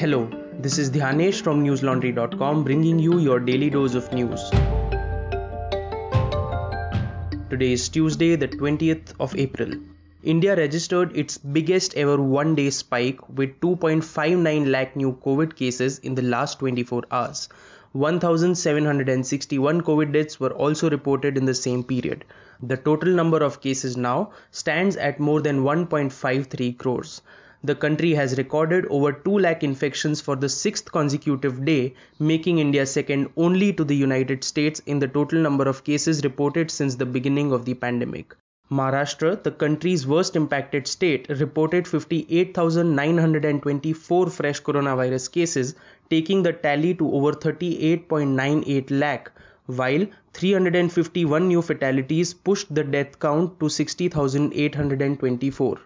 Hello, this is Dhyanesh from newslaundry.com bringing you your daily dose of news. Today is Tuesday, the 20th of April. India registered its biggest ever one day spike with 2.59 lakh new COVID cases in the last 24 hours. 1,761 COVID deaths were also reported in the same period. The total number of cases now stands at more than 1.53 crores the country has recorded over 2 lakh infections for the sixth consecutive day, making India second only to the United States in the total number of cases reported since the beginning of the pandemic. Maharashtra, the country's worst impacted state, reported 58,924 fresh coronavirus cases, taking the tally to over 38.98 lakh, while 351 new fatalities pushed the death count to 60,824.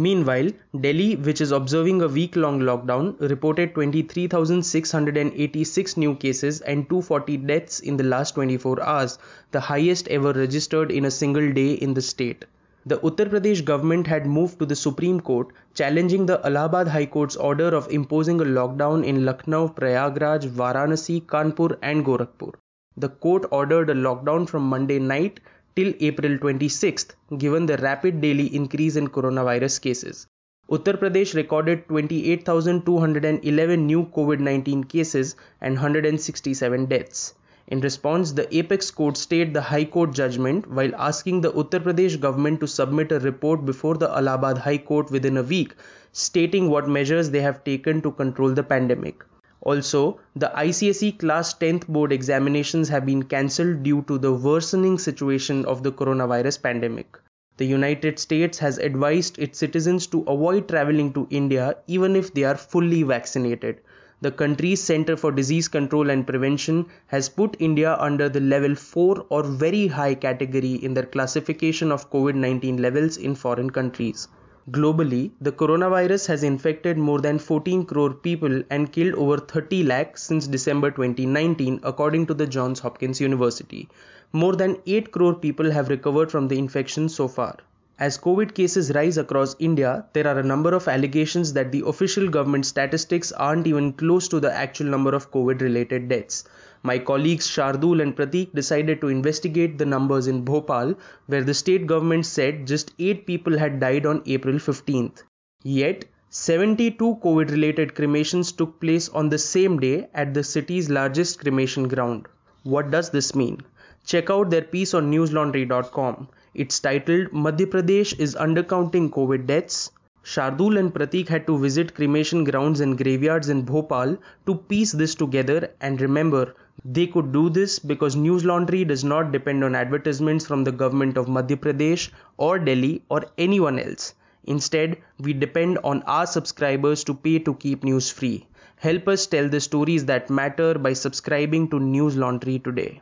Meanwhile, Delhi, which is observing a week long lockdown, reported 23,686 new cases and 240 deaths in the last 24 hours, the highest ever registered in a single day in the state. The Uttar Pradesh government had moved to the Supreme Court, challenging the Allahabad High Court's order of imposing a lockdown in Lucknow, Prayagraj, Varanasi, Kanpur, and Gorakhpur. The court ordered a lockdown from Monday night till April 26th, given the rapid daily increase in coronavirus cases. Uttar Pradesh recorded 28,211 new COVID 19 cases and 167 deaths. In response, the apex court stayed the High Court judgment while asking the Uttar Pradesh government to submit a report before the Allahabad High Court within a week, stating what measures they have taken to control the pandemic. Also, the ICSE class 10th board examinations have been cancelled due to the worsening situation of the coronavirus pandemic. The United States has advised its citizens to avoid traveling to India even if they are fully vaccinated. The country's Center for Disease Control and Prevention has put India under the level 4 or very high category in their classification of COVID 19 levels in foreign countries. Globally, the coronavirus has infected more than 14 crore people and killed over 30 lakh since December 2019, according to the Johns Hopkins University. More than 8 crore people have recovered from the infection so far. As COVID cases rise across India, there are a number of allegations that the official government statistics aren't even close to the actual number of COVID related deaths. My colleagues Shardul and Pratik decided to investigate the numbers in Bhopal, where the state government said just 8 people had died on April 15th. Yet, 72 COVID related cremations took place on the same day at the city's largest cremation ground. What does this mean? Check out their piece on newslaundry.com. It's titled Madhya Pradesh is undercounting COVID deaths. Shardul and Pratik had to visit cremation grounds and graveyards in Bhopal to piece this together and remember they could do this because News Laundry does not depend on advertisements from the government of Madhya Pradesh or Delhi or anyone else. Instead, we depend on our subscribers to pay to keep news free. Help us tell the stories that matter by subscribing to News Laundry today.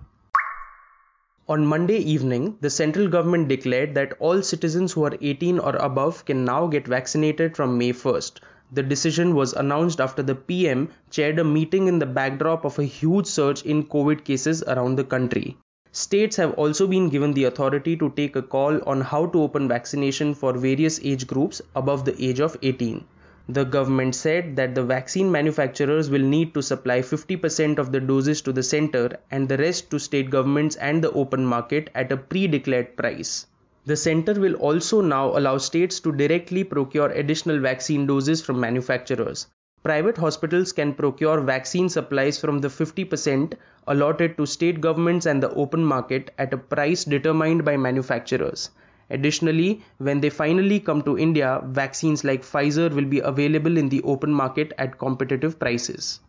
On Monday evening, the central government declared that all citizens who are 18 or above can now get vaccinated from May 1st. The decision was announced after the PM chaired a meeting in the backdrop of a huge surge in COVID cases around the country. States have also been given the authority to take a call on how to open vaccination for various age groups above the age of 18. The government said that the vaccine manufacturers will need to supply 50% of the doses to the center and the rest to state governments and the open market at a pre declared price. The center will also now allow states to directly procure additional vaccine doses from manufacturers. Private hospitals can procure vaccine supplies from the 50% allotted to state governments and the open market at a price determined by manufacturers. Additionally, when they finally come to India, vaccines like Pfizer will be available in the open market at competitive prices.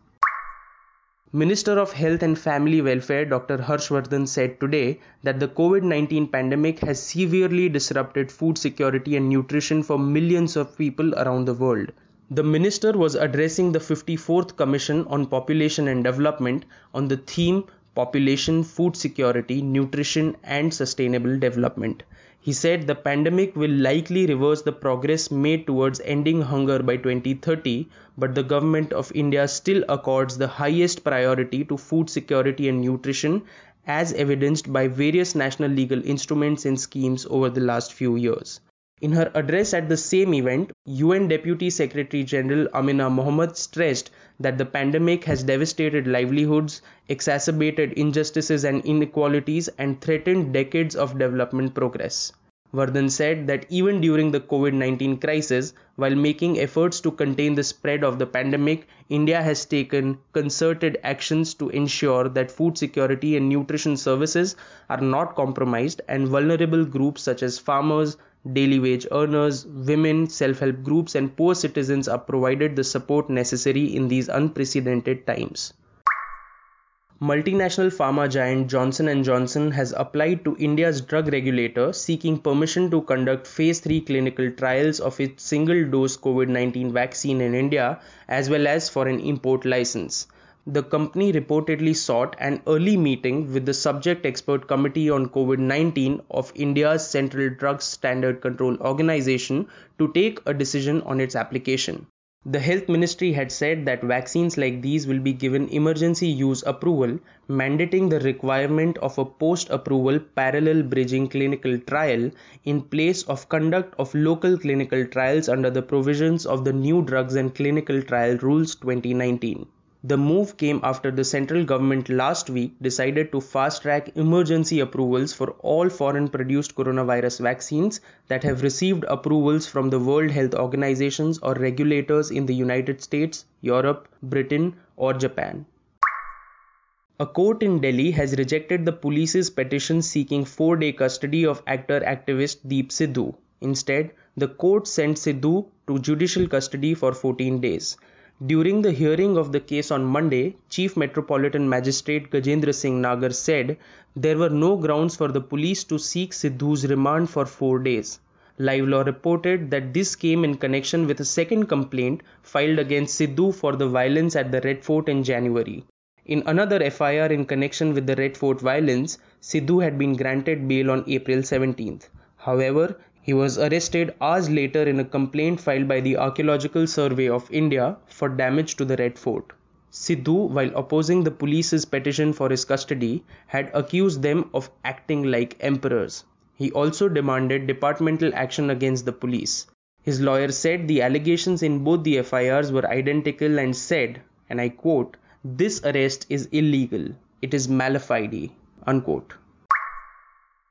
Minister of Health and Family Welfare Dr. Harshvardhan said today that the COVID 19 pandemic has severely disrupted food security and nutrition for millions of people around the world. The minister was addressing the 54th Commission on Population and Development on the theme Population, Food Security, Nutrition and Sustainable Development. He said the pandemic will likely reverse the progress made towards ending hunger by 2030, but the government of India still accords the highest priority to food security and nutrition as evidenced by various national legal instruments and schemes over the last few years. In her address at the same event, UN Deputy Secretary General Amina Mohammed stressed that the pandemic has devastated livelihoods, exacerbated injustices and inequalities, and threatened decades of development progress. Vardhan said that even during the COVID 19 crisis, while making efforts to contain the spread of the pandemic, India has taken concerted actions to ensure that food security and nutrition services are not compromised and vulnerable groups such as farmers, daily wage earners, women, self help groups, and poor citizens are provided the support necessary in these unprecedented times. Multinational pharma giant Johnson & Johnson has applied to India's drug regulator seeking permission to conduct phase 3 clinical trials of its single-dose COVID-19 vaccine in India as well as for an import license. The company reportedly sought an early meeting with the Subject Expert Committee on COVID-19 of India's Central Drugs Standard Control Organization to take a decision on its application. The health ministry had said that vaccines like these will be given emergency use approval, mandating the requirement of a post approval parallel bridging clinical trial in place of conduct of local clinical trials under the provisions of the New Drugs and Clinical Trial Rules 2019. The move came after the central government last week decided to fast track emergency approvals for all foreign produced coronavirus vaccines that have received approvals from the World Health Organizations or regulators in the United States, Europe, Britain, or Japan. A court in Delhi has rejected the police's petition seeking four day custody of actor activist Deep Sidhu. Instead, the court sent Sidhu to judicial custody for 14 days. During the hearing of the case on Monday, Chief Metropolitan Magistrate Gajendra Singh Nagar said there were no grounds for the police to seek Sidhu's remand for four days. Live Law reported that this came in connection with a second complaint filed against Sidhu for the violence at the Red Fort in January. In another FIR in connection with the Red Fort violence, Sidhu had been granted bail on April 17th. However, he was arrested hours later in a complaint filed by the Archaeological Survey of India for damage to the Red Fort. Sidhu, while opposing the police's petition for his custody, had accused them of acting like emperors. He also demanded departmental action against the police. His lawyer said the allegations in both the FIRs were identical and said, and I quote, This arrest is illegal. It is malafide. Unquote.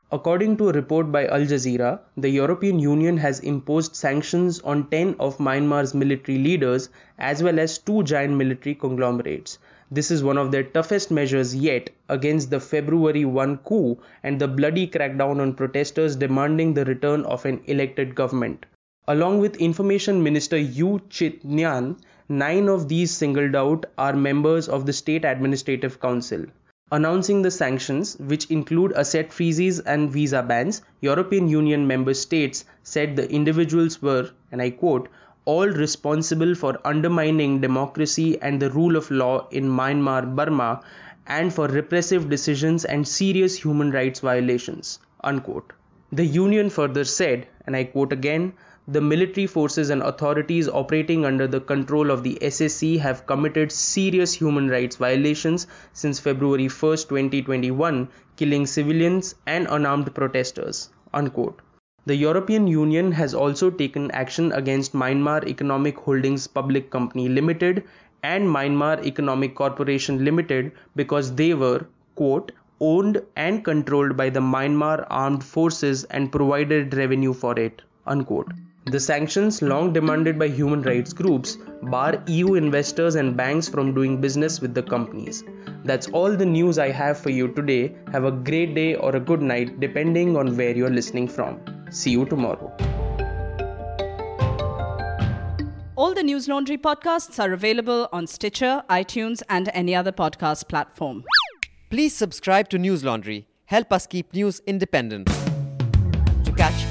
According to a report by Al Jazeera, the European Union has imposed sanctions on 10 of Myanmar's military leaders as well as two giant military conglomerates. This is one of their toughest measures yet against the February 1 coup and the bloody crackdown on protesters demanding the return of an elected government. Along with Information Minister U Chit Naing, nine of these singled out are members of the State Administrative Council. Announcing the sanctions, which include asset freezes and visa bans, European Union member states said the individuals were, and I quote, all responsible for undermining democracy and the rule of law in Myanmar, Burma, and for repressive decisions and serious human rights violations. Unquote. The Union further said, and I quote again, the military forces and authorities operating under the control of the SAC have committed serious human rights violations since February 1, 2021, killing civilians and unarmed protesters. Unquote. The European Union has also taken action against Myanmar Economic Holdings Public Company Limited and Myanmar Economic Corporation Limited because they were, quote, owned and controlled by the Myanmar armed forces and provided revenue for it, unquote. The sanctions, long demanded by human rights groups, bar EU investors and banks from doing business with the companies. That's all the news I have for you today. Have a great day or a good night, depending on where you're listening from. See you tomorrow. All the News Laundry podcasts are available on Stitcher, iTunes, and any other podcast platform. Please subscribe to News Laundry. Help us keep news independent.